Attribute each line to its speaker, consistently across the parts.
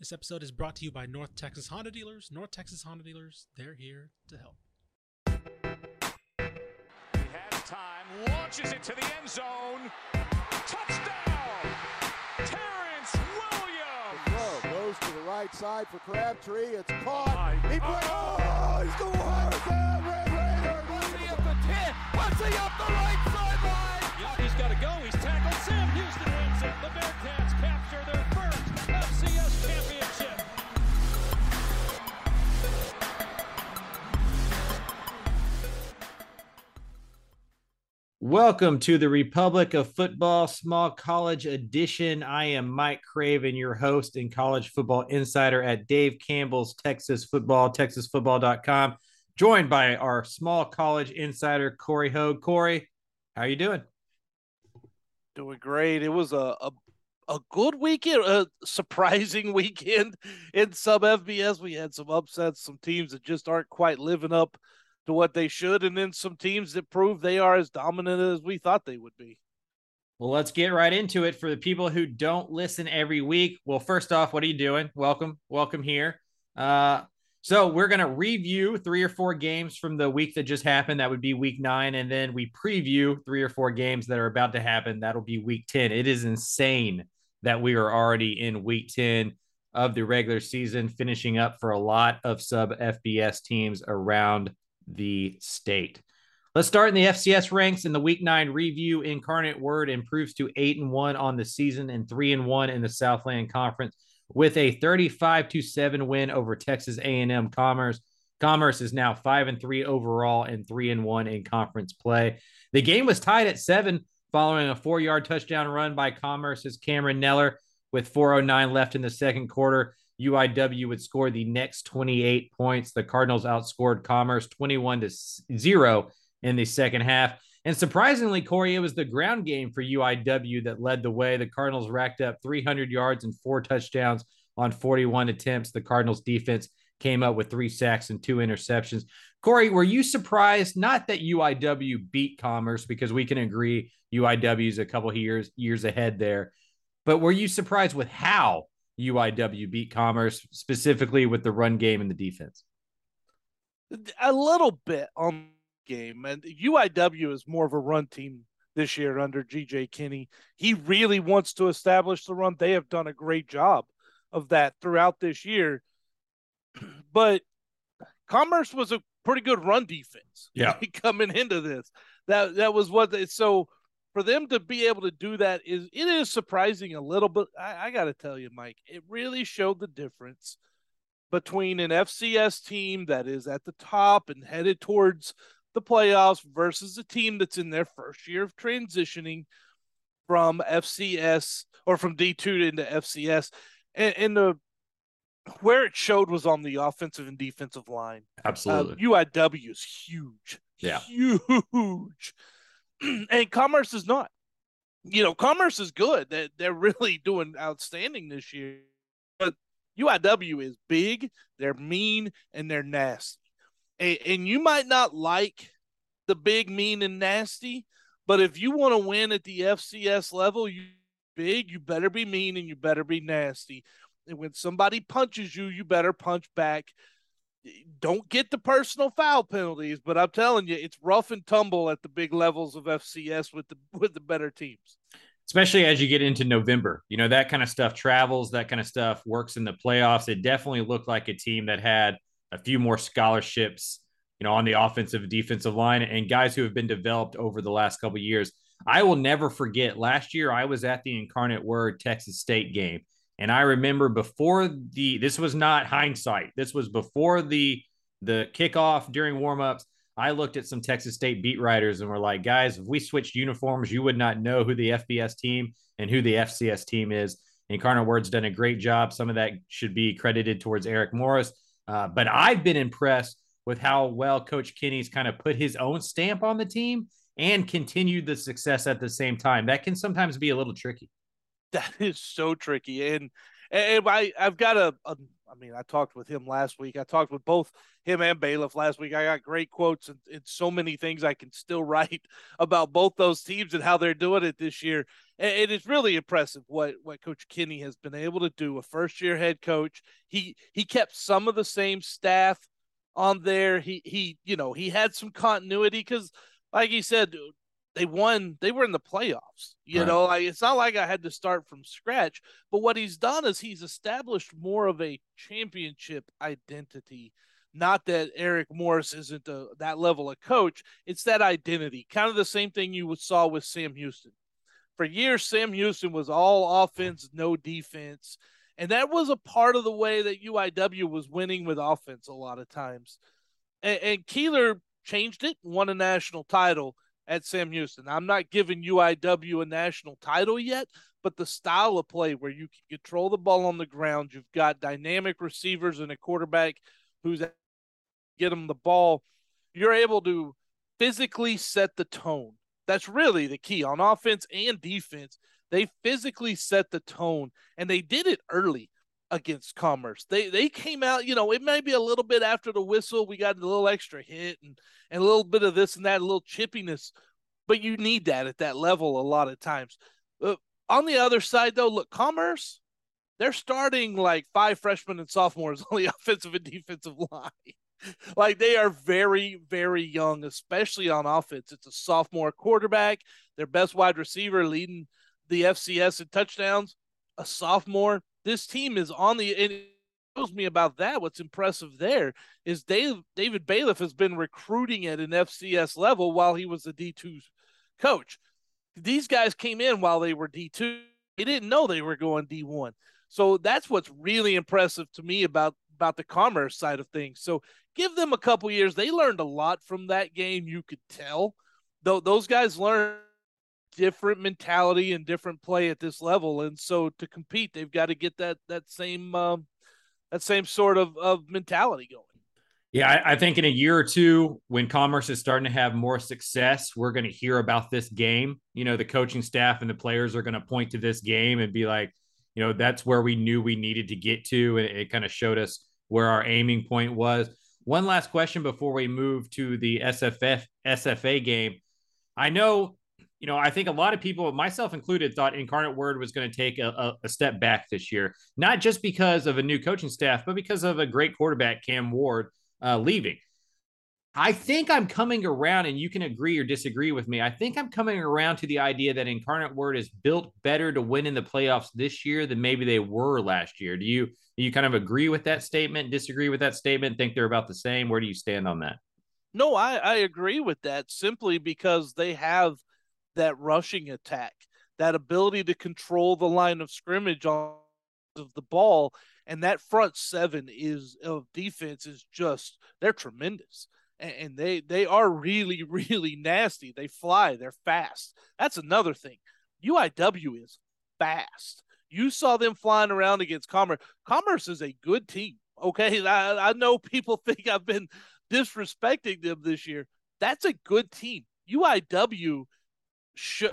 Speaker 1: This episode is brought to you by North Texas Honda Dealers. North Texas Honda Dealers, they're here to help.
Speaker 2: He has time, launches it to the end zone. Touchdown! Terrence Williams!
Speaker 3: Throw goes to the right side for Crabtree. It's caught. He put, oh, he's going hard down. Red Raiders.
Speaker 4: What's he up the 10? What's he up the right sideline?
Speaker 2: Yeah, he's got to go. He's tackled. Sam Houston wins it. The Bearcats capture their first FCS
Speaker 5: Welcome to the Republic of Football Small College Edition. I am Mike Craven, your host and college football insider at Dave Campbell's Texas Football, texasfootball.com, joined by our small college insider, Cory Hogue. Cory, how are you doing?
Speaker 4: Doing great. It was a, a a good weekend, a surprising weekend in sub FBS. We had some upsets, some teams that just aren't quite living up to what they should, and then some teams that prove they are as dominant as we thought they would be.
Speaker 5: Well, let's get right into it. For the people who don't listen every week, well, first off, what are you doing? Welcome, welcome here. Uh, so we're gonna review three or four games from the week that just happened. That would be week nine, and then we preview three or four games that are about to happen. That'll be week ten. It is insane that we are already in week ten of the regular season, finishing up for a lot of sub FBS teams around the state. Let's start in the FCS ranks in the week nine review. Incarnate Word improves to eight and one on the season and three and one in the Southland Conference with a 35 to seven win over Texas A&M Commerce. Commerce is now five and three overall and three and one in conference play. The game was tied at seven following a four yard touchdown run by Commerce's Cameron Neller with 409 left in the second quarter. UIW would score the next 28 points. The Cardinals outscored Commerce 21 to 0 in the second half. And surprisingly, Cory, it was the ground game for UIW that led the way. The Cardinals racked up 300 yards and four touchdowns on 41 attempts. The Cardinals defense came up with three sacks and two interceptions. Cory, were you surprised? Not that UIW beat Commerce, because we can agree UIW is a couple years years ahead there, but were you surprised with how UIW beat Commerce, specifically with the run game and the defense?
Speaker 4: A little bit on game, and UIW is more of a run team this year under GJ Kinney. He really wants to establish the run. They have done a great job of that throughout this year. But Commerce was a pretty good run defense.
Speaker 5: Yeah.
Speaker 4: coming into this. That that was what they so for them to be able to do that is it is surprising a little bit. I, I gotta tell you, Mike, it really showed the difference between an FCS team that is at the top and headed towards the playoffs versus a team that's in their first year of transitioning from FCS or from D2 into FCS. And, and the where it showed was on the offensive and defensive line.
Speaker 5: Absolutely.
Speaker 4: Uh, UIW is huge.
Speaker 5: Yeah.
Speaker 4: Huge. and Commerce is not. You know, Commerce is good. They're, they're really doing outstanding this year. But UIW is big, they're mean, and they're nasty. And, and you might not like the big, mean, and nasty, but if you want to win at the FCS level, you big, you better be mean and you better be nasty. And when somebody punches you, you better punch back. Don't get the personal foul penalties, but I'm telling you, it's rough and tumble at the big levels of FCS with the with the better teams.
Speaker 5: Especially as you get into November, you know that kind of stuff travels. That kind of stuff works in the playoffs. It definitely looked like a team that had a few more scholarships, you know, on the offensive defensive line and guys who have been developed over the last couple years. I will never forget last year I was at the Incarnate Word Texas State game and I remember before the this was not hindsight. This was before the the kickoff during warmups. I looked at some Texas State beat writers and were like, guys, if we switched uniforms, you would not know who the FBS team and who the FCS team is. And Incarnate Word's done a great job. Some of that should be credited towards Eric Morris. Uh, but I've been impressed with how well Coach Kinney's kind of put his own stamp on the team and continued the success at the same time. That can sometimes be a little tricky.
Speaker 4: That is so tricky. And and I I've got a, a I mean, I talked with him last week. I talked with both him and Bailiff last week. I got great quotes and, and so many things I can still write about both those teams and how they're doing it this year. it is really impressive what what Coach Kinney has been able to do. A first year head coach, he he kept some of the same staff on there. He he you know he had some continuity because, like he said, they won. They were in the playoffs. You right. know, like it's not like I had to start from scratch. But what he's done is he's established more of a championship identity. Not that Eric Morris isn't a, that level of coach. It's that identity. Kind of the same thing you saw with Sam Houston for years, Sam Houston was all offense, no defense. And that was a part of the way that UIW was winning with offense a lot of times. And, and Keeler changed it, won a national title at Sam Houston. I'm not giving UIW a national title yet, but the style of play where you can control the ball on the ground, you've got dynamic receivers and a quarterback who's get them the ball, you're able to physically set the tone that's really the key on offense and defense. They physically set the tone, and they did it early against Commerce. They they came out, you know, it may be a little bit after the whistle. We got a little extra hit and and a little bit of this and that, a little chippiness, but you need that at that level a lot of times. On the other side, though, look, Commerce, they're starting like five freshmen and sophomores on the offensive and defensive line like they are very, very young, especially on offense. It's a sophomore quarterback, their best wide receiver leading the FCS in touchdowns, a sophomore. This team is on the it shows me about that. What's impressive there is Dave, David Bailiff has been recruiting at an FCS level while he was a D2 coach. These guys came in while they were D2. They didn't know they were going D1. So that's what's really impressive to me about about the commerce side of things. So give them a couple years. They learned a lot from that game. You could tell, though those guys learn different mentality and different play at this level, and so to compete, they've got to get that that same um, that same sort of of mentality going.
Speaker 5: Yeah, I, I, think in a year or two, when Commerce is starting to have more success, we're going to hear about this game. You know, the coaching staff and the players are going to point to this game and be like, you know, that's where we knew we needed to get to, and it, it kind of showed us where our aiming point was. One last question before we move to the SFF SFA game. I know, you know, I think a lot of people, myself included, thought Incarnate Word was going to take a, a, step back this year, not just because of a new coaching staff, but because of a great quarterback, Cam Ward, uh, leaving. I think I'm coming around, and you can agree or disagree with me. I think I'm coming around to the idea that Incarnate Word is built better to win in the playoffs this year than maybe they were last year. Do you do you kind of agree with that statement, disagree with that statement, think they're about the same? Where do you stand on that?
Speaker 4: No, I, I agree with that simply because they have that rushing attack, that ability to control the line of scrimmage on of the ball, and that front seven is of defense is just they're tremendous and they they are really really nasty. They fly. They're fast. That's another thing. UIW is fast. You saw them flying around against Commerce. Commerce is a good team. Okay, I, I know people think I've been disrespecting them this year. That's a good team. UIW sh-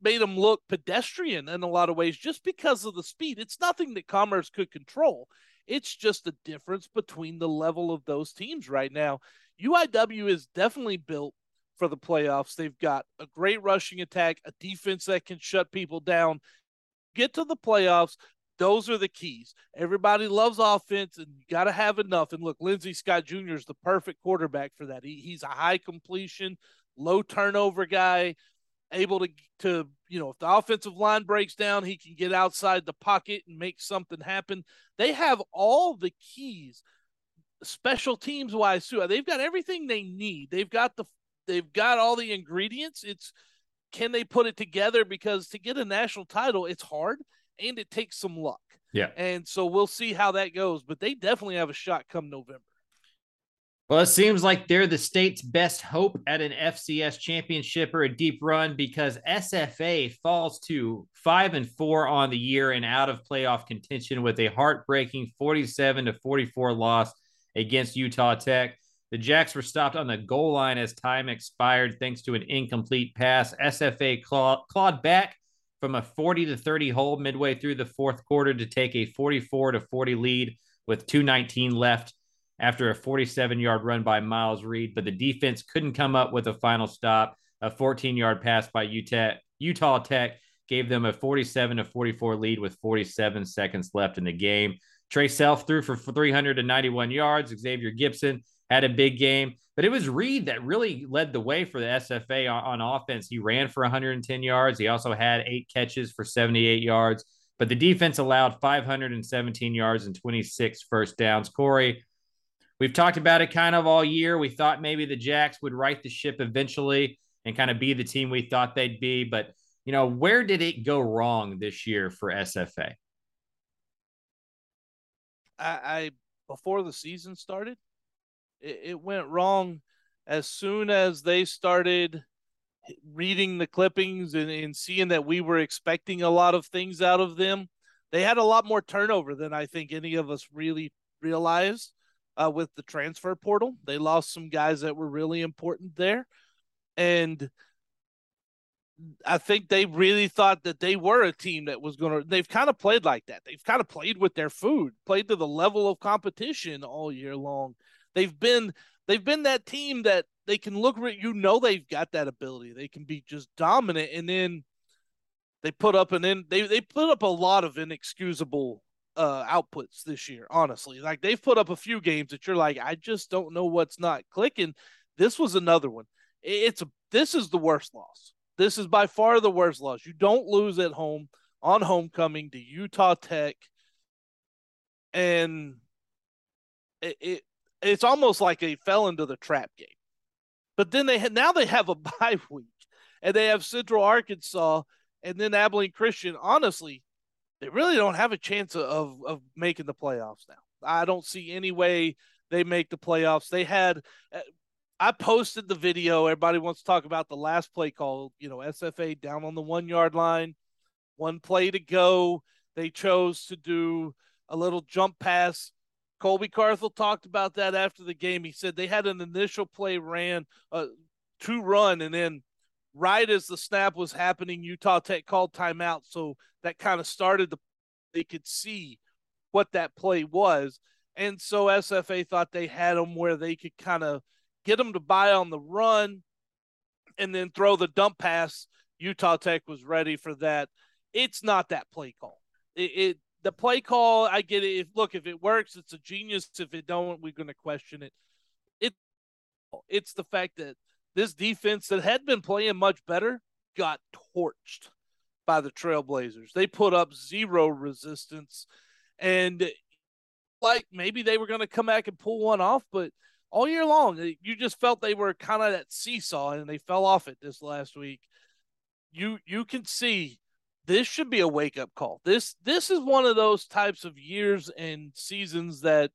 Speaker 4: made them look pedestrian in a lot of ways just because of the speed. It's nothing that Commerce could control. It's just the difference between the level of those teams right now. UIW is definitely built for the playoffs. They've got a great rushing attack, a defense that can shut people down. Get to the playoffs. Those are the keys. Everybody loves offense, and you got to have enough. And look, Lindsey Scott Jr. is the perfect quarterback for that. He, he's a high completion, low turnover guy, able to to you know if the offensive line breaks down, he can get outside the pocket and make something happen. They have all the keys special teams wise too. They've got everything they need. They've got the they've got all the ingredients. It's can they put it together because to get a national title it's hard and it takes some luck.
Speaker 5: Yeah.
Speaker 4: And so we'll see how that goes, but they definitely have a shot come November.
Speaker 5: Well, it seems like they're the state's best hope at an FCS championship or a deep run because SFA falls to five and four on the year and out of playoff contention with a heartbreaking 47 to 44 loss against Utah Tech. The Jacks were stopped on the goal line as time expired thanks to an incomplete pass. SFA claw, clawed back from a 40 to 30 hole midway through the fourth quarter to take a 44 to 40 lead with 219 left after a 47 yard run by Miles Reed, but the defense couldn't come up with a final stop. A 14 yard pass by Utah, Utah Tech gave them a 47 to 44 lead with 47 seconds left in the game. Trey Self threw for 391 yards. Xavier Gibson had a big game, but it was Reed that really led the way for the SFA on, on offense. He ran for 110 yards. He also had eight catches for 78 yards, but the defense allowed 517 yards and 26 first downs. Cory, we've talked about it kind of all year. We thought maybe the Jacks would right the ship eventually and kind of be the team we thought they'd be, but you know, where did it go wrong this year for SFA?
Speaker 4: I, I before the season started, it, it went wrong as soon as they started reading the clippings and, and seeing that we were expecting a lot of things out of them. They had a lot more turnover than I think any of us really realized uh, with the transfer portal. They lost some guys that were really important there. And I think they really thought that they were a team that was going to. They've kind of played like that. They've kind of played with their food, played to the level of competition all year long. They've been they've been that team that they can look. You know, they've got that ability. They can be just dominant, and then they put up and then they they put up a lot of inexcusable uh outputs this year. Honestly, like they've put up a few games that you're like, I just don't know what's not clicking. This was another one. It's a this is the worst loss this is by far the worst loss. You don't lose at home on homecoming to Utah Tech, and it, it it's almost like they fell into the trap game. But then they had now they have a bye week, and they have Central Arkansas, and then Abilene Christian. Honestly, they really don't have a chance of of making the playoffs now. I don't see any way they make the playoffs. They had I posted the video. Everybody wants to talk about the last play call. You know, SFA down on the one yard line, one play to go. They chose to do a little jump pass. Colby Carthel talked about that after the game. He said they had an initial play ran, uh, two run, and then right as the snap was happening, Utah Tech called timeout. So that kind of started the, they could see what that play was. And so SFA thought they had them where they could kind of – get them to buy on the run, and then throw the dump pass. Utah Tech was ready for that. It's not that play call. It, it the play call. I get it. If look, if it works, it's a genius. If it don't, we're going to question it. It it's the fact that this defense that had been playing much better got torched by the Trailblazers. They put up zero resistance, and like maybe they were going to come back and pull one off, but all year long. Eh, you just felt they were kind of that seesaw, and they fell off it this last week. You you can see this should be a wake up call. This this is one of those types of years and seasons that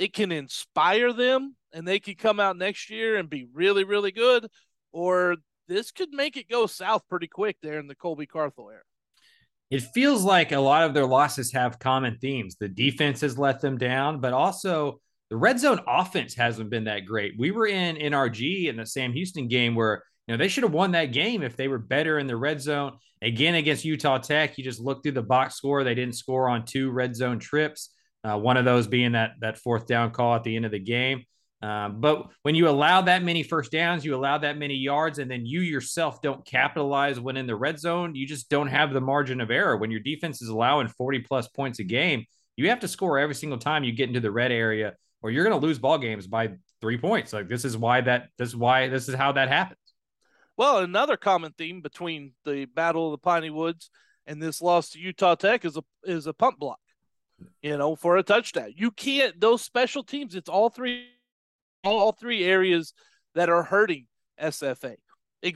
Speaker 4: it can inspire them, and they could come out next year and be really really good, or this could make it go south pretty quick there in the Colby Carthel era.
Speaker 5: It feels like a lot of their losses have common themes. The defense has let them down, but also the red zone offense hasn't been that great. We were in NRG in the Sam Houston game where you know they should have won that game if they were better in the red zone. Again against Utah Tech, you just look through the box score. They didn't score on two red zone trips. Uh, one of those being that that fourth down call at the end of the game. Uh, but when you allow that many first downs, you allow that many yards, and then you yourself don't capitalize when in the red zone, you just don't have the margin of error. When your defense is allowing 40 plus points a game, you have to score every single time you get into the red area or you're going to lose ball games by three points. Like this is why that this is why this is how that happens.
Speaker 4: Well, another common theme between the Battle of the Piney Woods and this loss to Utah Tech is a is a punt block. You know, for a touchdown. You can't those special teams, it's all three all three areas that are hurting SFA.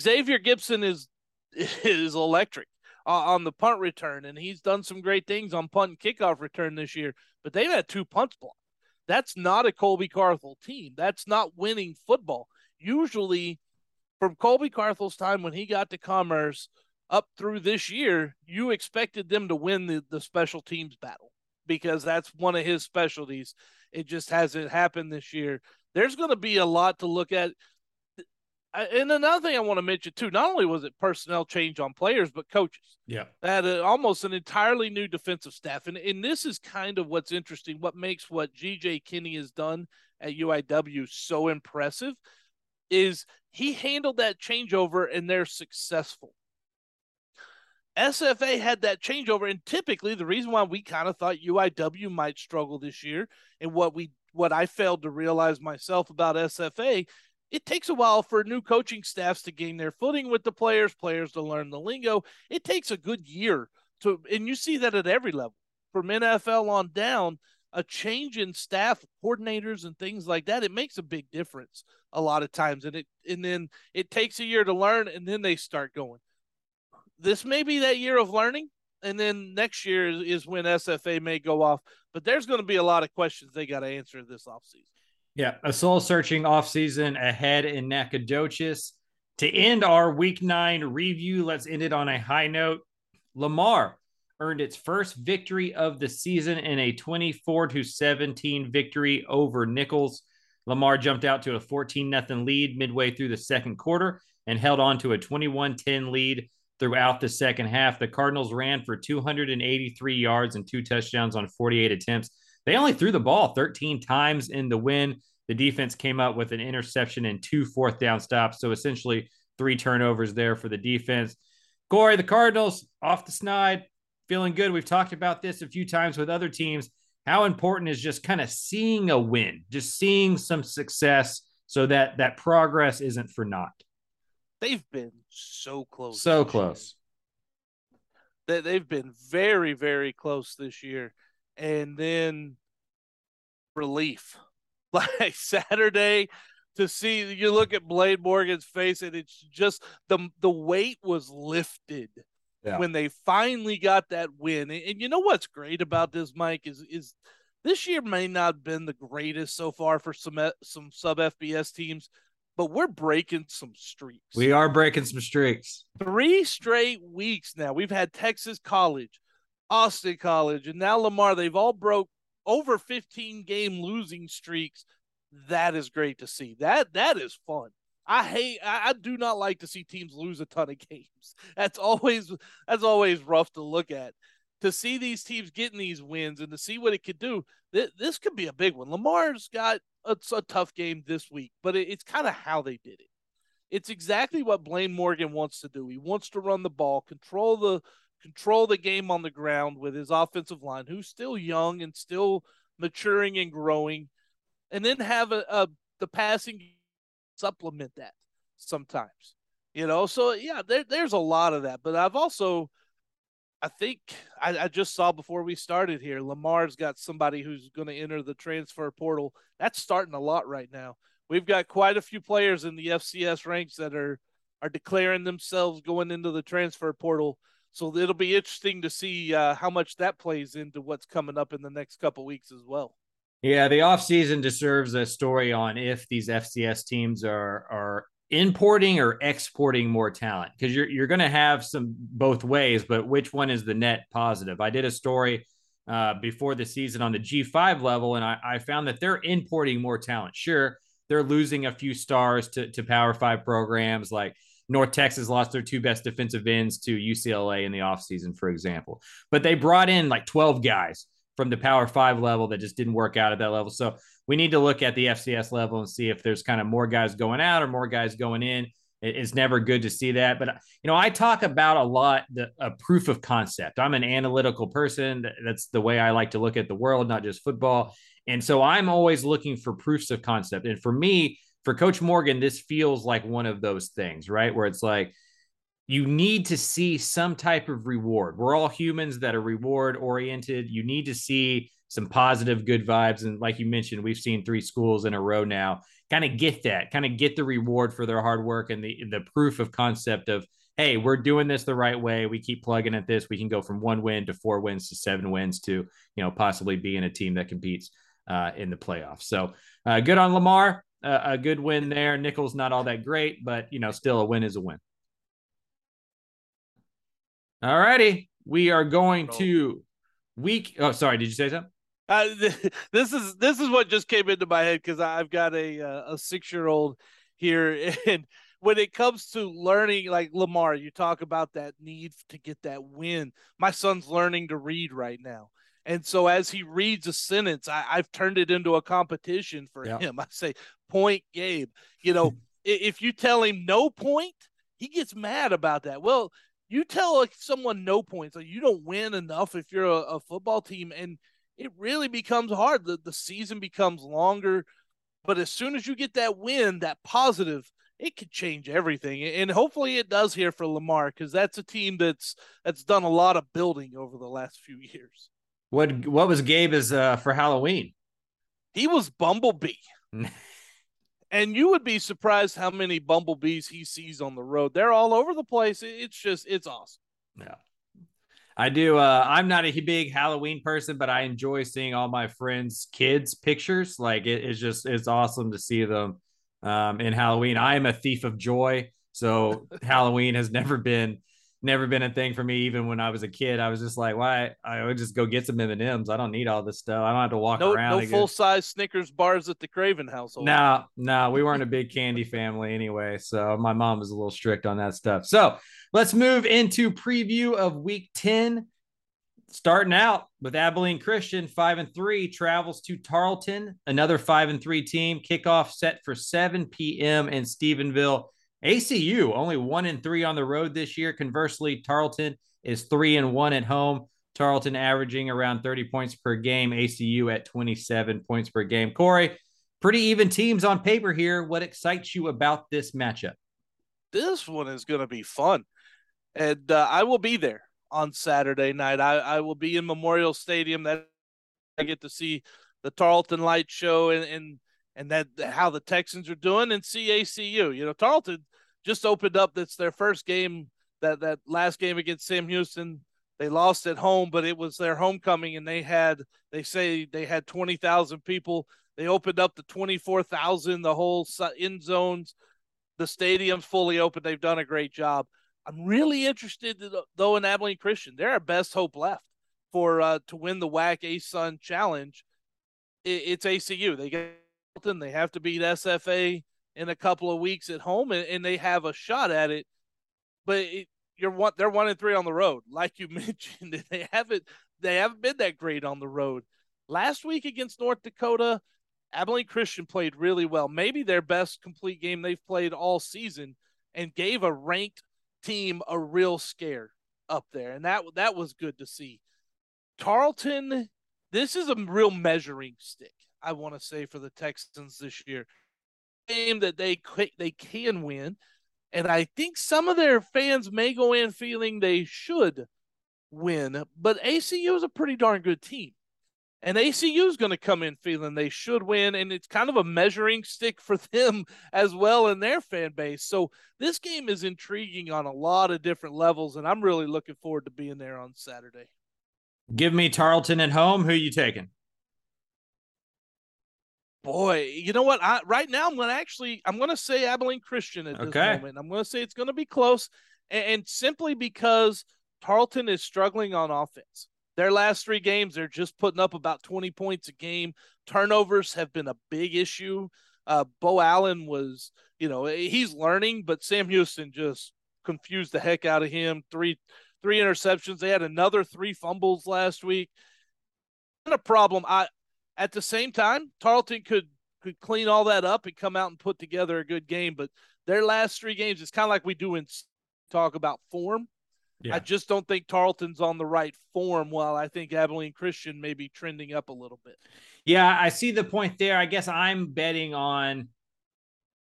Speaker 4: Xavier Gibson is is electric uh, on the punt return, and he's done some great things on punt and kickoff return this year. But they've had two punts blocked. That's not a Colby Carthel team. That's not winning football. Usually, from Colby Carthel's time when he got to Commerce up through this year, you expected them to win the, the special teams battle because that's one of his specialties. It just hasn't happened this year. There's going to be a lot to look at and another thing I want to mention too, not only was it personnel change on players, but coaches.
Speaker 5: Yeah.
Speaker 4: That uh, almost an entirely new defensive staff. And, and this is kind of what's interesting. What makes what GJ Kinney has done at UIW so impressive is he handled that changeover and they're successful. SFA had that changeover, and typically the reason why we kind of thought UIW might struggle this year, and what we what I failed to realize myself about SFA, it takes a while for new coaching staffs to gain their footing with the players, players to learn the lingo. It takes a good year to, and you see that at every level from NFL on down. A change in staff coordinators and things like that, it makes a big difference a lot of times, and it and then it takes a year to learn, and then they start going this may be that year of learning, and then next year is, is when SFA may go off. But there's going to be a lot of questions they got to answer this offseason.
Speaker 5: Yeah, a soul searching offseason ahead in Nacogdoches. To end our week nine review, let's end it on a high note. Lamar earned its first victory of the season in a 24 to 17 victory over Nicholls. Lamar jumped out to a 14 0 lead midway through the second quarter and held on to a 21 10 lead throughout the second half. The Cardinals ran for 283 yards and two touchdowns on 48 attempts. They only threw the ball 13 times in the win. The defense came up with an interception and two fourth down stops. So essentially, three turnovers there for the defense. Cory, the Cardinals off the snide, feeling good. We've talked about this a few times with other teams. How important is just kind of seeing a win, just seeing some success so that that progress isn't for naught?
Speaker 4: They've been so close.
Speaker 5: So close.
Speaker 4: That they've been very, very close this year. And then relief. Like Saturday to see you look at Blane Morgan's face and it's just the the weight was lifted yeah. when they finally got that win. And, and, you know what's great about this, Mike, is is this year may not have been the greatest so far for some some sub FBS teams, but we're breaking some streaks.
Speaker 5: We are breaking some streaks.
Speaker 4: Three straight weeks now. We've had Texas College, Austin College, and now Lamar. They've all broke over 15 game losing streaks. That is great to see. That that is fun. I hate I, I do not like to see teams lose a ton of games. That's always that's always rough to look at. To see these teams getting these wins and to see what it could do, th- this could be a big one. Lamar's got it's a tough game this week, but it, it's kind of how they did it. It's exactly what Blane Morgan wants to do. He wants to run the ball, control the control the game on the ground with his offensive line, who's still young and still maturing and growing, and then have a, a the passing supplement that sometimes. You know, so yeah, there, there's a lot of that. But I've also I think I, I, just saw before we started here, Lamar's got somebody who's going to enter the transfer portal. That's starting a lot right now. We've got quite a few players in the FCS ranks that are are declaring themselves going into the transfer portal. So it'll be interesting to see uh, how much that plays into what's coming up in the next couple weeks as well.
Speaker 5: Yeah, the offseason deserves a story on if these FCS teams are are importing or exporting more talent? Because you're you're going to have some both ways but which one is the net positive? I did a story uh, before the season on the g5 level and I, I found that they're importing more talent. Sure they're losing a few stars to, to power five programs like north texas lost their two best defensive ends to ucla in the offseason for example. But they brought in like 12 guys from the power five level that just didn't work out at that level. So we need to look at the FCS level and see if there's kind of more guys going out or more guys going in. It's never good to see that. But, you know, I talk about a lot the a proof of concept. I'm an analytical person. That's the way I like to look at the world, not just football. And so I'm always looking for proofs of concept. And for me, for Coach Morgan, this feels like one of those things, right? Where it's like, you need to see some type of reward. We're all humans that are reward oriented. You need to see some positive, good vibes. And like you mentioned, we've seen three schools in a row now kind of get that, kind of get the reward for their hard work and the, the proof of concept of, hey, we're doing this the right way. We keep plugging at this. We can go from one win to four wins to seven wins to, you know, possibly being a team that competes uh, in the playoffs. So uh, good on Lamar. Uh, a good win there. Nicholls not all that great, but you know, still a win is a win. All righty. We are going to week. Oh, sorry. Did you say something?
Speaker 4: Uh, this is this is what just came into my head because I've got a uh, a six year old here, and when it comes to learning, like Lamar, you talk about that need to get that win. My son's learning to read right now, and so as he reads a sentence, I, have turned it into a competition for yeah. him. I say, "Point, Gabe." You know, if you tell him no point, he gets mad about that. Well, you tell like someone no points, like you don't win enough if you're a, a football team, and it really becomes hard. The the season becomes longer, but as soon as you get that win, that positive, it could change everything. And hopefully it does here for Lamar because that's a team that's that's done a lot of building over the last few years.
Speaker 5: What what was Gabe's uh, for Halloween?
Speaker 4: He was Bumblebee. and you would be surprised how many bumblebees he sees on the road. They're all over the place. It's just it's awesome.
Speaker 5: Yeah. I do. Uh, I'm not a big Halloween person, but I enjoy seeing all my friends' kids' pictures. Like it, it's just it's awesome to see them um, in Halloween. I am a thief of joy, so Halloween has never been never been a thing for me. Even when I was a kid, I was just like, why? I would just go get some M and M's. I don't need all this stuff. I don't have to walk
Speaker 4: no,
Speaker 5: around.
Speaker 4: No full size Snickers bars at the Craven household.
Speaker 5: No, no, we weren't a big candy family anyway. So my mom was a little strict on that stuff. So let's move into preview of Week Ten. Starting out with Abilene Christian, five and three, travels to Tarleton, another five and three team. Kickoff set for 7 p.m. in Stephenville. ACU only one and three on the road this year. Conversely, Tarleton is three and one at home. Tarleton averaging around 30 points per game, ACU at 27 points per game. Cory, pretty even teams on paper here. What excites you about this matchup?
Speaker 4: This one is going to be fun. And uh, I will be there on Saturday night. I, I will be in Memorial Stadium. That I get to see the Tarleton Light Show and, and and that how the Texans are doing and see ACU. You know, Tarleton just opened up. That's their first game. That that last game against Sam Houston, they lost at home, but it was their homecoming, and they had they say they had twenty thousand people. They opened up to twenty four thousand. The whole end zones, the stadium's fully open. They've done a great job. I'm really interested though in Abilene Christian. They're our best hope left for uh, to win the WAC ASUN Challenge. It, it's ACU. They get they have to beat SFA in a couple of weeks at home, and, and they have a shot at it. But it, you're one, they're one and three on the road, like you mentioned. They haven't they haven't been that great on the road. Last week against North Dakota, Abilene Christian played really well, maybe their best complete game they've played all season, and gave a ranked team a real scare up there, and that that was good to see. Tarleton, this is a real measuring stick. I want to say for the Texans this year game that they they can win, and I think some of their fans may go in feeling they should win. But ACU is a pretty darn good team, and ACU is going to come in feeling they should win, and it's kind of a measuring stick for them as well in their fan base. So this game is intriguing on a lot of different levels, and I'm really looking forward to being there on Saturday.
Speaker 5: Give me Tarleton at home. Who you taking?
Speaker 4: Boy, you know what? I right now I'm gonna actually I'm gonna say Abilene Christian at this
Speaker 5: okay.
Speaker 4: moment. I'm gonna say it's gonna be close, and, and simply because Tarleton is struggling on offense. Their last three games, they're just putting up about 20 points a game. Turnovers have been a big issue. Uh, Bo Allen was, you know, he's learning, but Sam Houston just confused the heck out of him. Three, three interceptions. They had another three fumbles last week. And a problem. I at the same time, Tarleton could could clean all that up and come out and put together a good game. But their last three games, it's kind of like we do in talk about form. Yeah. I just don't think Tarleton's on the right form. While I think Abilene Christian may be trending up a little bit.
Speaker 5: Yeah, I see the point there. I guess I'm betting on.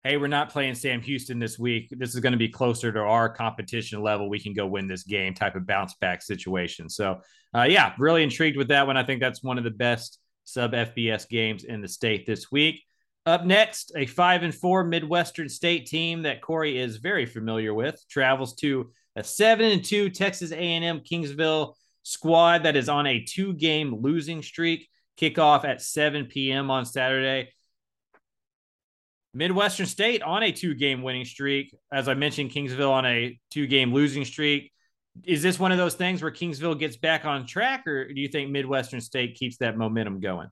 Speaker 5: Hey, we're not playing Sam Houston this week. This is going to be closer to our competition level. We can go win this game type of bounce back situation. So, uh, yeah, really intrigued with that one. I think that's one of the best sub FBS games in the state this week. Up next, a five and four Midwestern State team that Cory is very familiar with travels to a seven and two Texas A&M Kingsville squad that is on a two game losing streak. Kickoff at 7 p.m. on Saturday. Midwestern State on a two game winning streak. As I mentioned, Kingsville on a two game losing streak is this one of those things where Kingsville gets back on track, or do you think Midwestern State keeps that momentum going?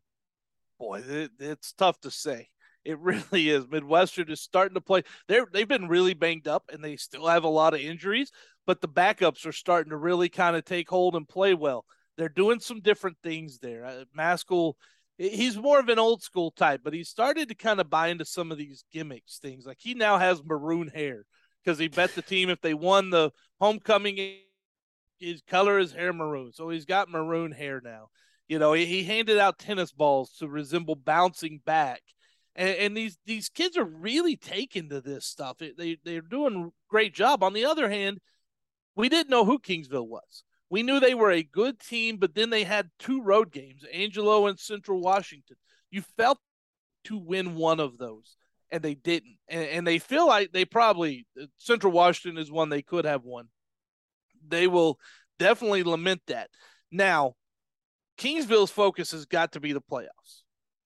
Speaker 4: Boy, it, it's tough to say. It really is. Midwestern is starting to play. They're they've been really banged up, and they still have a lot of injuries. But the backups are starting to really kind of take hold and play well. They're doing some different things there. Uh, Maskill, he's more of an old school type, but he started to kind of buy into some of these gimmicks things. Like he now has maroon hair because he bet the team if they won the homecoming, his color is hair maroon. So he's got maroon hair now. You know, he, he handed out tennis balls to resemble bouncing back. And, and these these kids are really taken to this stuff. It, they they're doing great job. On the other hand, we didn't know who Kingsville was. We knew they were a good team, but then they had two road games, Angelo and Central Washington. You felt to win one of those, and they didn't. And, and they feel like they probably uh, Central Washington is one they could have won. They will definitely lament that. Now, Kingsville's focus has got to be the playoffs.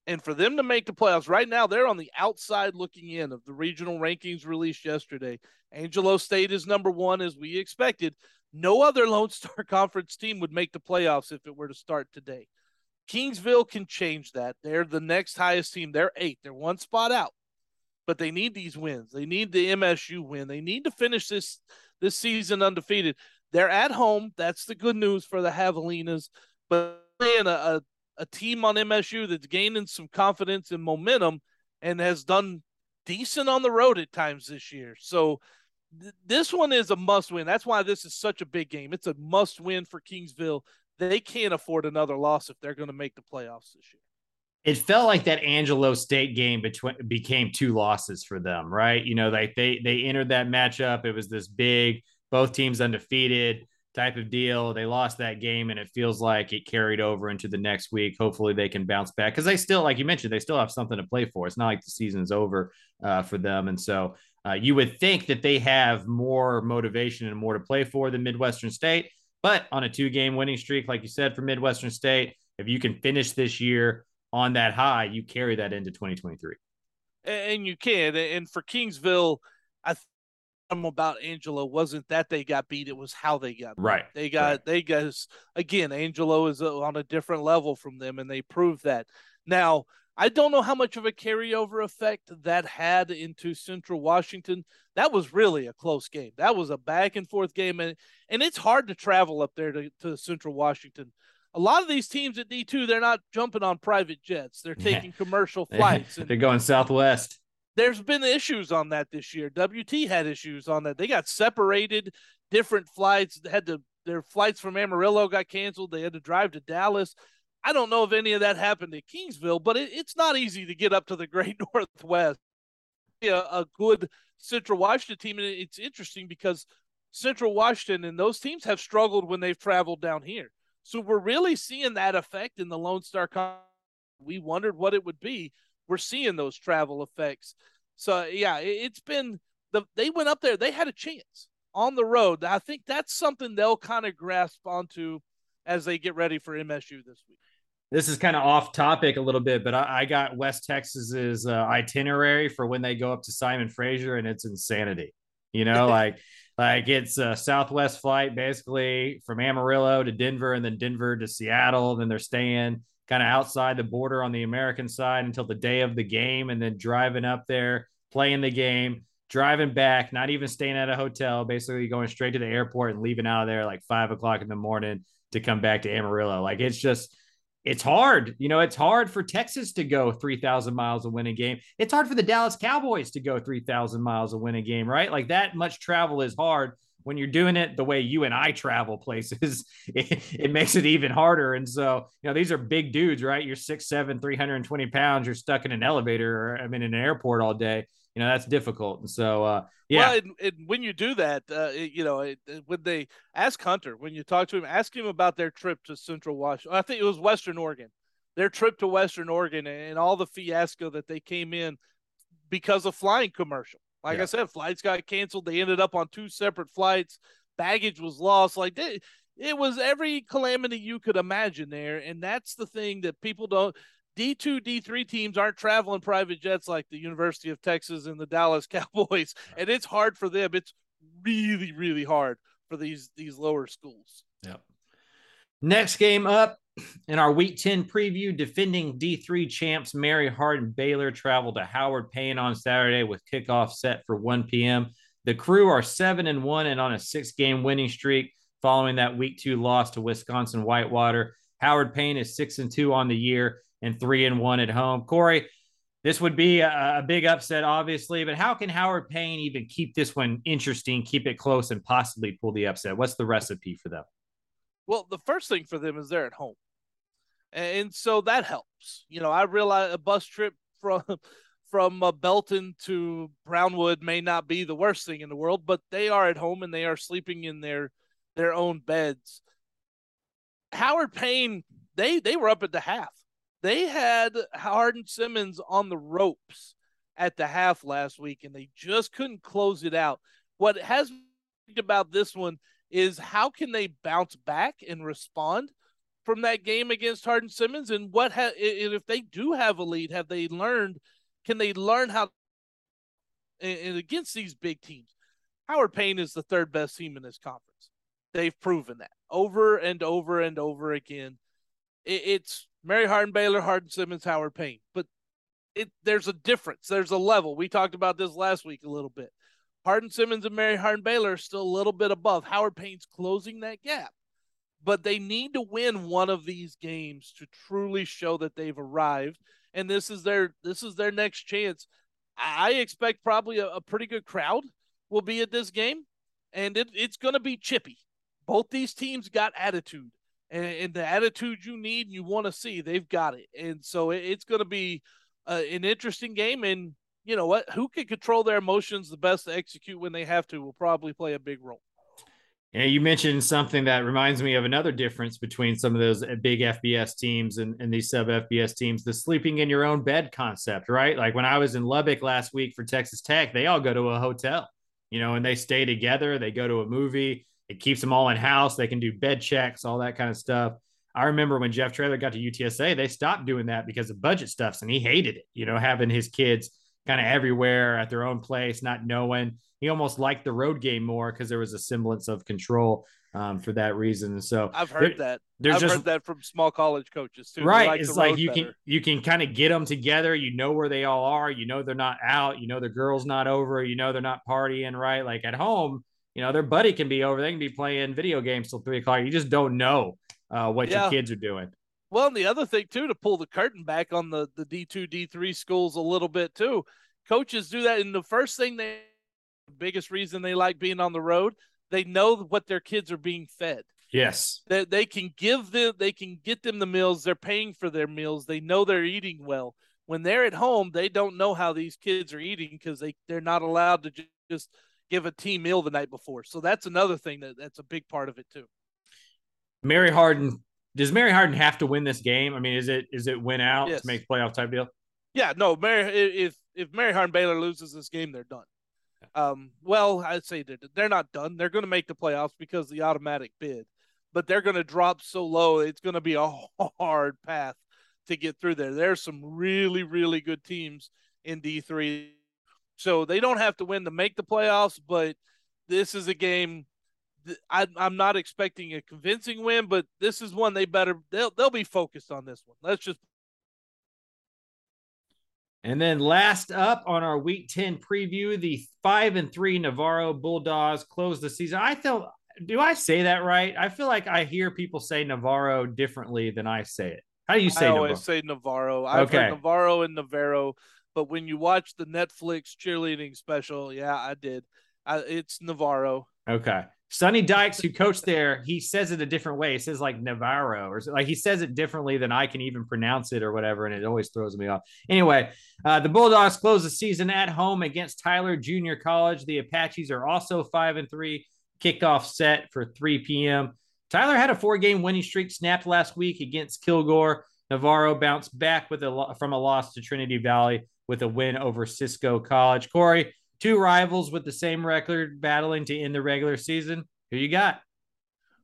Speaker 4: And for them to make the playoffs right now, they're on the outside looking in of the regional rankings released yesterday. Angelo State is number one, as we expected. No other Lone Star Conference team would make the playoffs if it were to start today. Kingsville can change that. They're the next highest team. They're eight. They're one spot out, but they need these wins. They need the MSU win. They need to finish this this season undefeated. They're at home. That's the good news for the Javelinas. But playing a, a, a team on MSU that's gaining some confidence and momentum and has done decent on the road at times this year. So th- this one is a must win. That's why this is such a big game. It's a must win for Kingsville. They can't afford another loss if they're going to make the playoffs this year.
Speaker 5: It felt like that Angelo State game between became two losses for them, right? You know, like they they entered that matchup. It was this big, both teams undefeated type of deal. They lost that game, and it feels like it carried over into the next week. Hopefully, they can bounce back because they still, like you mentioned, they still have something to play for. It's not like the season's over uh, for them, and so uh, you would think that they have more motivation and more to play for than Midwestern State. But on a two-game winning streak, like you said, for Midwestern State, if you can finish this year on that high, you carry that into 2023.
Speaker 4: And you can. And for Kingsville, I about Angelo wasn't that they got beat; it was how they got beat.
Speaker 5: right.
Speaker 4: They got
Speaker 5: right.
Speaker 4: they got again. Angelo is uh, on a different level from them, and they proved that. Now I don't know how much of a carryover effect that had into Central Washington. That was really a close game. That was a back and forth game, and and it's hard to travel up there to, to Central Washington. A lot of these teams at D two, they're not jumping on private jets; they're taking commercial flights.
Speaker 5: they're going Southwest
Speaker 4: there's been issues on that this year. WT had issues on that. They got separated, different flights had to their flights from Amarillo got canceled. They had to drive to Dallas. I don't know if any of that happened at Kingsville, but it, it's not easy to get up to the Great Northwest. Yeah, a good Central Washington team, and it's interesting because Central Washington and those teams have struggled when they've traveled down here. So we're really seeing that effect in the Lone Star. We wondered what it would be we're seeing those travel effects. So yeah, it's been the they went up there, they had a chance on the road. I think that's something they'll kind of grasp onto as they get ready for MSU this week.
Speaker 5: This is kind of off topic a little bit, but I, I got West Texas's uh, itinerary for when they go up to Simon Fraser, and it's insanity. You know, like like it's a Southwest flight basically from Amarillo to Denver, and then Denver to Seattle. And then they're staying kind of outside the border on the American side until the day of the game, and then driving up there, playing the game, driving back, not even staying at a hotel, basically going straight to the airport and leaving out of there like five o'clock in the morning to come back to Amarillo. Like it's just, it's hard. You know, it's hard for Texas to go 3,000 miles to win a game. It's hard for the Dallas Cowboys to go 3,000 miles to win a game, right? Like that much travel is hard when you're doing it the way you and I travel places, it, it, makes it even harder. And so, you know, these are big dudes, right? You're six, seven, 320 pounds. You're stuck in an elevator or I mean, in an airport all day. You know, that's difficult. And so, uh, yeah.
Speaker 4: Well, and, and when you do that, uh, you know, it, when they ask Hunter, when you talk to him, ask him about their trip to Central Washington. I think it was Western Oregon, their trip to Western Oregon and all the fiasco that they came in because of flying commercial like yeah. I said, flights got canceled. They ended up on two separate flights. Baggage was lost. Like they, it was every calamity you could imagine there. And that's the thing that people don't. D2, D3 teams aren't traveling private jets like the University of Texas and the Dallas Cowboys. And it's hard for them. It's really, really hard for these these lower schools.
Speaker 5: Yep. Next game up, in our week 10 preview, defending D3 champs Mary Hardin Baylor travel to Howard Payne on Saturday with kickoff set for 1 p.m. The Cru are 7 and 1 and on a six game winning streak following that week two loss to Wisconsin Whitewater. Howard Payne is 6 and 2 on the year and 3 and 1 at home. Cory, This would be a, a, big upset, obviously, but how can Howard Payne even keep this one interesting, keep it close, and possibly pull the upset? What's the recipe for them?
Speaker 4: Well, the first thing for them is they're at home. And so that helps. You know, I realize a bus trip from from uh, Belton to Brownwood may not be the worst thing in the world, but they are at home and they are sleeping in their their own beds. Howard Payne, they they were up at the half. They had Hardin Simmons on the ropes at the half last week, and they just couldn't close it out. What has about this one is how can they bounce back and respond from that game against Hardin Simmons, and what ha- if they do have a lead, have they learned? Can they learn how? And against these big teams, Howard Payne is the third best team in this conference. They've proven that over and over and over again. It's Mary Hardin Baylor, Hardin Simmons, Howard Payne, but it there's a difference. There's a level. We talked about this last week a little bit. Hardin Simmons and Mary Hardin Baylor are still a little bit above. Howard Payne's closing that gap. But they need to win one of these games to truly show that they've arrived. And this is their this is their next chance. I expect probably a, a pretty good crowd will be at this game. And it, it's gonna be chippy. Both these teams got attitude. And, and the attitude you need and you want to see, they've got it. And so it, it's going to be uh, an interesting game. And you know what? Who can control their emotions the best to execute when they have to will probably play a big role.
Speaker 5: Yeah, you mentioned something that reminds me of another difference between some of those uh, big FBS teams and, and these sub FBS teams the sleeping in your own bed concept, right? Like when I was in Lubbock last week for Texas Tech, they all go to a hotel, you know, and they stay together, they go to a movie, it keeps them all in house, they can do bed checks, all that kind of stuff. I remember when Jeff Traylor got to UTSA, they stopped doing that because of budget stuffs and he hated it, you know, having his kids kind of everywhere at their own place, not knowing. He almost liked the road game more because there was a semblance of control um, for that reason. So
Speaker 4: I've heard there, that. There's I've just, heard that from small college coaches too.
Speaker 5: Right. Like it's like you better. can you can kind of get them together. You know where they all are. You know they're not out. You know the girl's not over. You know they're not partying. Right. Like at home, you know their buddy can be over. They can be playing video games till three o'clock. You just don't know uh, what yeah. your kids are doing.
Speaker 4: Well, and the other thing too, to pull the curtain back on the the D two D three schools a little bit too, coaches do that, and the first thing they, the biggest reason they like being on the road, they know what their kids are being fed.
Speaker 5: Yes,
Speaker 4: that they, they can give them, they can get them the meals. They're paying for their meals. They know they're eating well. When they're at home, they don't know how these kids are eating because they they're not allowed to just give a team meal the night before. So that's another thing that that's a big part of it too.
Speaker 5: Mary Hardin does Mary Hardin have to win this game? I mean, is it is it win out yes. to make playoff type deal?
Speaker 4: Yeah, no. Mary, if if Mary Hardin Baylor loses this game, they're done. Um, well, I'd say they're, they're not done. They're going to make the playoffs because the automatic bid, but they're going to drop so low. It's going to be a hard path to get through there. There's some really, really good teams in D3. So they don't have to win to make the playoffs, but this is a game I, am not expecting a convincing win, but this is one they better they'll they'll be focused on this one. Let's just.
Speaker 5: And then last up on our Week Ten preview, the five and three Navarro Bulldogs close the season. I feel. do I say that right? I feel like I hear people say Navarro differently than I say it. How do you say? It? I
Speaker 4: always
Speaker 5: Navarro?
Speaker 4: say Navarro. I've okay. heard Navarro and Navarro, but when you watch the Netflix cheerleading special, yeah, I did. I, it's Navarro.
Speaker 5: Okay. Sonny Dykes, who coached there, he says it a different way. He says like Navarro or like he says it differently than I can even pronounce it or whatever, and it always throws me off. Anyway, uh, the Bulldogs close the season at home against Tyler Junior College. The Apaches are also five and three. Kickoff set for 3 p.m. Tyler had a four-game winning streak snapped last week against Kilgore. Navarro bounced back with a from a loss to Trinity Valley with a win over Cisco College. Cory, two rivals with the same record battling to end the regular season. Who you got?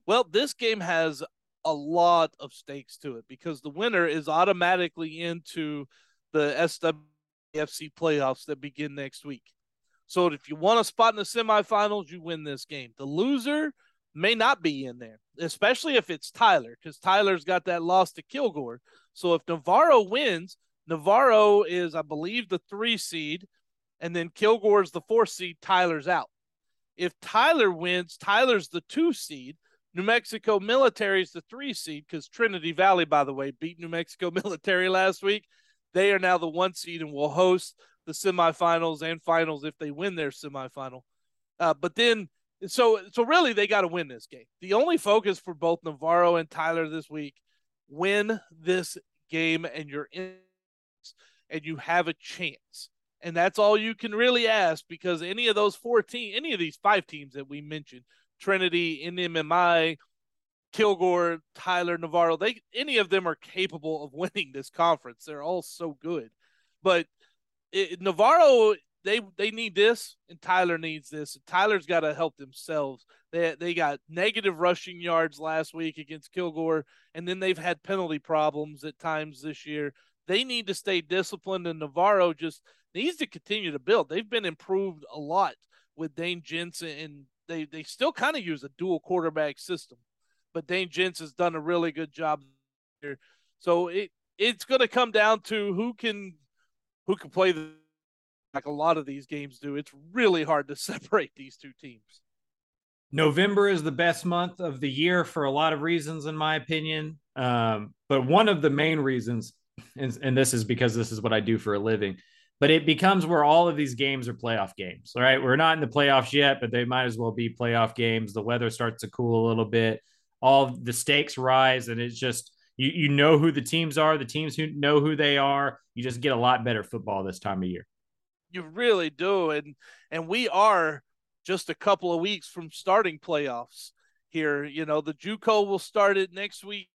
Speaker 4: Well, this game has a lot of stakes to it because the winner is automatically into the SWFC playoffs that begin next week. So if you want a spot in the semifinals, you win this game. The loser may not be in there, especially if it's Tyler, because Tyler's got that loss to Kilgore. So if Navarro wins, Navarro is, I believe, the three seed and then Kilgore's the fourth seed, Tyler's out. If Tyler wins, Tyler's the two seed. New Mexico Military is the three seed because Trinity Valley, by the way, beat New Mexico Military last week. They are now the one seed and will host the semifinals and finals if they win their semifinal. Uh, but then, so so really, they got to win this game. The only focus for both Navarro and Tyler this week: win this game, and you're in, and you have a chance. And that's all you can really ask because any of those four teams, any of these five teams that we mentioned, Trinity, NMMI, Kilgore, Tyler, Navarro, they any of them are capable of winning this conference. They're all so good. But it, Navarro, they they need this, and Tyler needs this. And Tyler's got to help themselves. They they got negative rushing yards last week against Kilgore, and then they've had penalty problems at times this year. They need to stay disciplined, and Navarro just needs to continue to build. They've been improved a lot with Dane Jensen, and they they still kind of use a dual quarterback system, but Dane Jensen has done a really good job here. So it it's going to come down to who can who can play the like a lot of these games do. It's really hard to separate these two teams.
Speaker 5: November is the best month of the year for a lot of reasons, in my opinion. Um, but one of the main reasons, and, and this is because this is what I do for a living, but it becomes where all of these games are playoff games. All right. We're not in the playoffs yet, but they might as well be playoff games. The weather starts to cool a little bit. All the stakes rise, and it's just you, you know who the teams are, the teams who know who they are. You just get a lot better football this time of year.
Speaker 4: You really do. And and we are just a couple of weeks from starting playoffs here. You know, the JUCO will start it next week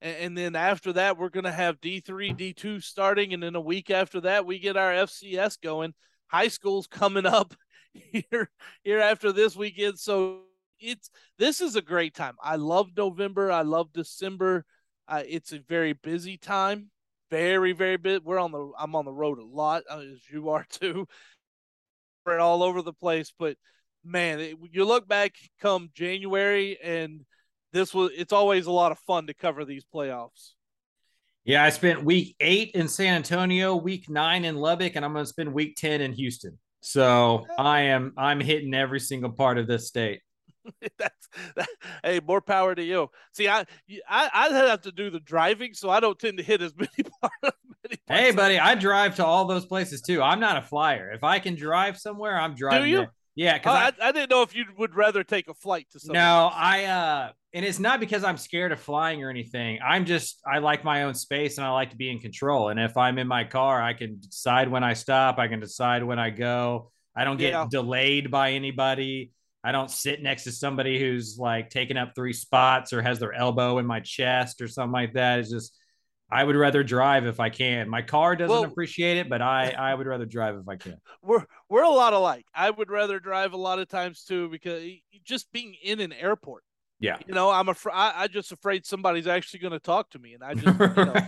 Speaker 4: and, and then after that, we're going to have D3, D2 starting. And then a week after that, we get our FCS going. High school's coming up here, here after this weekend. So it's this is a great time. I love November. I love December. Uh, it's a very busy time. Very, very bit. We're on the. I'm on the road a lot, uh, as you are too. We're all over the place, but man, it, you look back come January and this was it's always a lot of fun to cover these playoffs.
Speaker 5: Yeah, I spent week eight in San Antonio, week nine in Lubbock, and I'm going to spend week ten in Houston. So I am I'm hitting every single part of this state.
Speaker 4: That's that, hey, more power to you. See, I I I have to do the driving, so I don't tend to hit as many parts.
Speaker 5: Hey, buddy, I drive to all those places too. I'm not a flyer. If I can drive somewhere, I'm driving.
Speaker 4: Do you?
Speaker 5: There. Yeah, because
Speaker 4: oh,
Speaker 5: I,
Speaker 4: I, I, didn't know if you would rather take a flight to somewhere.
Speaker 5: No, I uh and it's not because I'm scared of flying or anything. I'm just I like my own space and I like to be in control. And if I'm in my car, I can decide when I stop, I can decide when I go. I don't get yeah. delayed by anybody. I don't sit next to somebody who's like taking up three spots or has their elbow in my chest or something like that. It's just I would rather drive if I can. My car doesn't well, appreciate it, but I I would rather drive if I can.
Speaker 4: We're we're a lot alike. I would rather drive a lot of times too because just being in an airport
Speaker 5: yeah.
Speaker 4: You know, I'm afraid. I just afraid somebody's actually going to talk to me, and I just you know,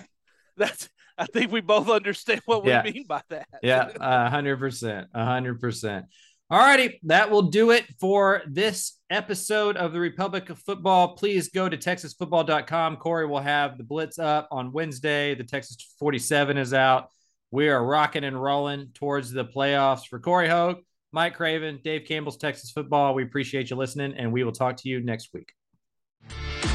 Speaker 4: that's. I think we both understand what yeah. we mean by that.
Speaker 5: yeah, a hundred percent, a hundred percent. All righty, that will do it for this episode of the Republic of Football. Please go to texasfootball.com. Cory will have the blitz up on Wednesday. The Texas 47 is out. We are rocking and rolling towards the playoffs for Cory Hogue, Mike Craven, Dave Campbell's Texas Football. We appreciate you listening, and we will talk to you next week. Música